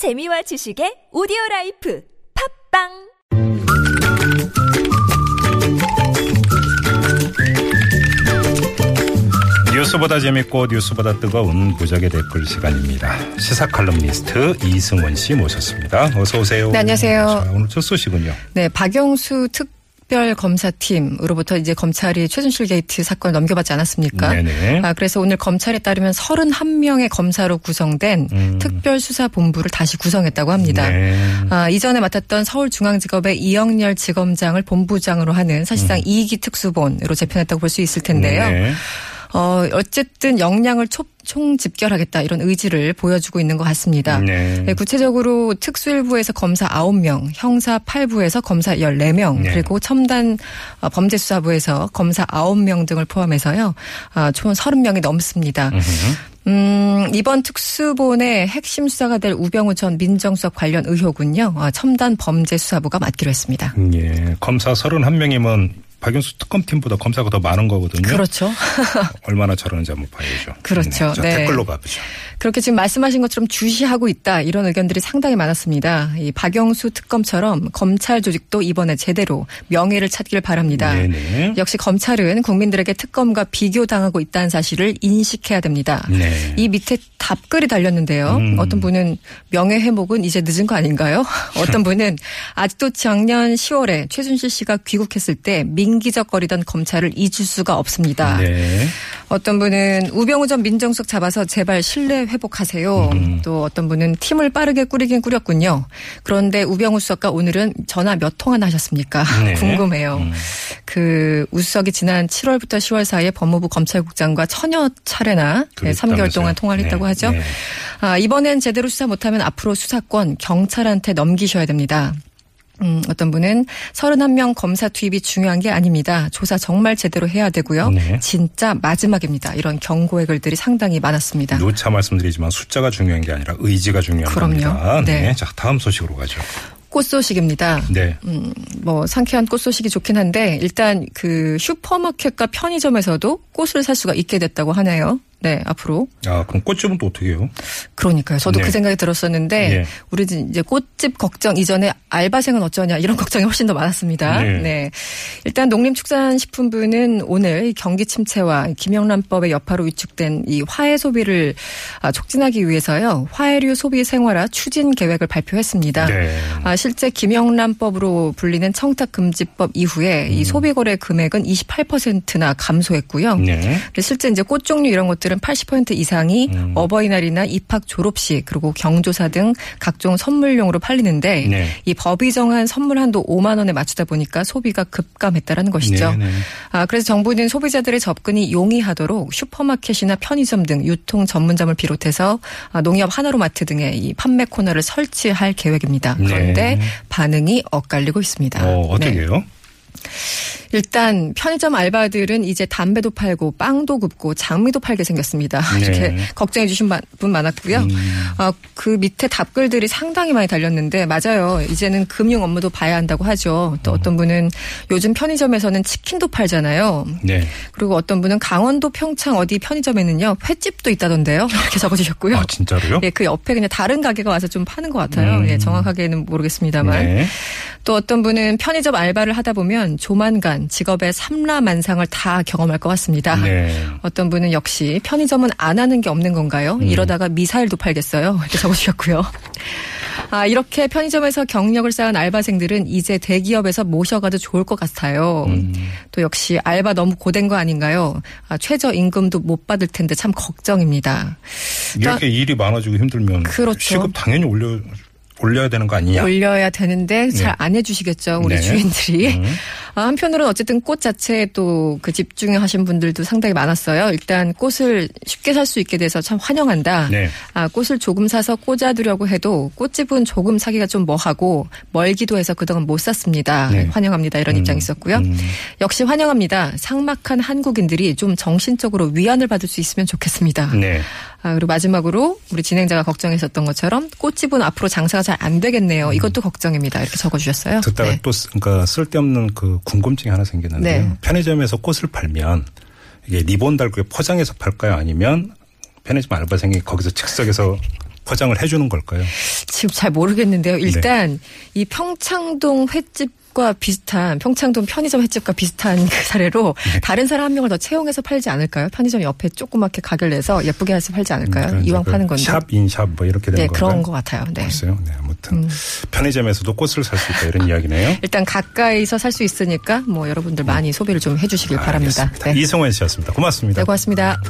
재미와 지식의 오디오 라이프 팟빵 뉴스보다 재밌고 뉴스보다 뜨거운 무적의 댓글 시간입니다. 시사 칼럼니스트 이승원 씨 모셨습니다. 어서 오세요. 네, 안녕하세요. 자, 오늘 첫 소식은요. 네, 박영수 특별검사팀으로부터 이제 검찰이 최순실 게이트 사건을 넘겨받지 않았습니까? 네네. 아, 그래서 오늘 검찰에 따르면 31명의 검사로 구성된 음. 특별수사본부를 다시 구성했다고 합니다. 네. 아, 이전에 맡았던 서울중앙지검의 이영렬 지검장을 본부장으로 하는 사실상 이기 특수본으로 재편했다고 볼 수 있을 텐데요. 음. 네. 어, 어쨌든 역량을 초, 총 집결하겠다 이런 의지를 보여주고 있는 것 같습니다. 네. 네, 구체적으로 특수일부에서 검사 9명, 형사 8부에서 검사 14명, 네. 그리고 첨단 어, 범죄수사부에서 검사 9명 등을 포함해서요. 아, 총 30명이 넘습니다. 음, 이번 특수본의 핵심 수사가 될 우병우 전 민정수석 관련 의혹은요. 아, 첨단 범죄수사부가 맡기로 했습니다. 예. 검사 31명이면 박영수 특검팀보다 검사가 더 많은 거거든요. 그렇죠. 얼마나 잘하는지 한번 봐야죠. 그렇죠. 자, 네. 댓글로 가보죠. 그렇게 지금 말씀하신 것처럼 주시하고 있다 이런 의견들이 상당히 많았습니다. 이 박영수 특검처럼 검찰 조직도 이번에 제대로 명예를 찾길 바랍니다. 네네. 역시 검찰은 국민들에게 특검과 비교당하고 있다는 사실을 인식해야 됩니다. 네. 이 밑에 답글이 달렸는데요. 음. 어떤 분은 명예 회복은 이제 늦은 거 아닌가요? 어떤 분은 아직도 작년 10월에 최순실 씨가 귀국했을 때민 기적거리던 검찰을 잊을 수가 없습니다. 네. 어떤 분은 우병우 전 민정수석 잡아서 제발 신뢰 회복하세요. 음. 또 어떤 분은 팀을 빠르게 꾸리긴 꾸렸군요. 그런데 우병우 수석과 오늘은 전화 몇 통화나 하셨습니까? 네. 궁금해요. 음. 그 우수석이 지난 7월부터 10월 사이에 법무부 검찰국장과 천여 차례나 네, 3개월 동안. 통화를 했다고 네, 하죠. 네. 아, 이번엔 제대로 수사 못하면 앞으로 수사권 경찰한테 넘기셔야 됩니다. 음, 어떤 분은 31명 검사 투입이 중요한 게 아닙니다. 조사 정말 제대로 해야 되고요. 네. 진짜 마지막입니다. 이런 경고의 글들이 상당히 많았습니다. 누차 말씀드리지만 숫자가 중요한 게 아니라 의지가 중요한 그럼요. 겁니다. 네. 자, 다음 소식으로 가죠. 꽃 소식입니다. 네. 음, 뭐 상쾌한 꽃 소식이 좋긴 한데 일단 그 슈퍼마켓과 편의점에서도 꽃을 살 수가 있게 됐다고 하네요. 네, 앞으로. 아, 그럼 꽃집은 또 어떻게 해요? 그러니까요. 저도 네. 그 생각이 들었었는데 예. 우리 이제 꽃집 걱정 이전에 알바생은 어쩌냐 이런 걱정이 훨씬 더 많았습니다. 네. 네. 일단 농림축산식품부는 오늘 이 경기 침체와 김영란법의 여파로 위축된 이 화해 소비를 아, 촉진하기 위해서요. 화해류 소비 생활화 추진 계획을 발표했습니다. 네. 아, 실제 김영란법으로 불리는 청탁금지법 이후에 음. 이 소비거래 금액은 28%나 감소했고요. 네. 근데 실제 이제 꽃 종류 이런 것들 은 80% 이상이 음. 어버이날이나 입학 졸업식 그리고 경조사 등 각종 선물용으로 팔리는데 네. 이 법이 정한 선물 한도 5만 원에 맞추다 보니까 소비가 급감했다라는 것이죠. 네, 네. 아, 그래서 정부는 소비자들의 접근이 용이하도록 슈퍼마켓이나 편의점 등 유통 전문점을 비롯해서 아, 농협 하나로마트 등의 이 판매 코너를 설치할 계획입니다. 그런데 네. 반응이 엇갈리고 있습니다. 어, 어떻게 네. 일단 편의점 알바들은 이제 담배도 팔고 빵도 굽고 장미도 팔게 생겼습니다. 네. 이렇게 걱정해 주신 마- 분 많았고요. 음. 아, 그 밑에 답글들이 상당히 많이 달렸는데 맞아요. 이제는 금융 업무도 봐야 한다고 하죠. 또 어떤 분은 요즘 편의점에서는 치킨도 팔잖아요. 네. 그리고 어떤 분은 강원도 평창 어디 편의점에는요 횟집도 있다던데요. 이렇게 적어주셨고요. 아, 진짜로요? 예, 그 옆에 그냥 다른 가게가 와서 좀 파는 것 같아요. 음. 예, 정확하게는 모르겠습니다만. 네. 또 어떤 분은 편의점 알바를 하다 보면 조만간 직업의 삼라만상을 다 경험할 것 같습니다. 네. 어떤 분은 역시 편의점은 안 하는 게 없는 건가요? 음. 이러다가 미사일도 팔겠어요. 이렇게 적어주셨고요. 아, 이렇게 편의점에서 경력을 쌓은 알바생들은 이제 대기업에서 모셔가도 좋을 것 같아요. 음. 또 역시 알바 너무 고된 거 아닌가요? 아, 최저임금도 못 받을 텐데 참 걱정입니다. 이렇게 일이 많아지고 힘들면 그렇죠. 시급 당연히 올려 올려야 되는 거 아니냐? 올려야 되는데 잘 네. 안 해주시겠죠 우리 네. 주인들이. 음. 아, 한편으로는 어쨌든 꽃 자체에 또 그 집중하신 분들도 상당히 많았어요. 일단 꽃을 쉽게 살 수 있게 돼서 참 환영한다. 네. 아, 꽃을 조금 사서 꽂아두려고 해도 꽃집은 조금 사기가 좀 뭐하고 멀기도 해서 그동안 못 샀습니다. 네. 환영합니다. 이런 입장이 있었고요. 음. 역시 환영합니다. 삭막한 한국인들이 좀 정신적으로 위안을 받을 수 있으면 좋겠습니다. 네. 아, 그리고 마지막으로 우리 진행자가 걱정했었던 것처럼 꽃집은 앞으로 장사가 잘 안 되겠네요. 이것도 걱정입니다. 이렇게 적어주셨어요. 음. 듣다가 네. 또 쓰- 그러니까 쓸데없는 그 궁금증이 하나 생겼는데요. 네. 편의점에서 꽃을 팔면 이게 리본 달고 포장해서 팔까요? 아니면 편의점 알바생이 거기서 즉석에서 포장을 해주는 걸까요? 지금 잘 모르겠는데요. 일단 이 평창동 횟집 과 비슷한 평창동 편의점 횟집과 비슷한 그 사례로 다른 사람 한 명을 더 채용해서 팔지 않을까요? 편의점 옆에 조그맣게 가게를 내서 예쁘게 해서 팔지 않을까요? 그러니까 이왕 이제 파는 그 건데. 샵, 인샵 뭐 이렇게 되는 네, 건가요? 그런 것 같아요. 네. 글쎄요. 네, 아무튼 음. 편의점에서도 꽃을 살 수 있다 이런 이야기네요. 일단 가까이서 살 수 있으니까 뭐 여러분들 많이 소비를 좀 해주시길 바랍니다. 알겠습니다. 네. 이승원 씨였습니다. 고맙습니다. 네, 고맙습니다.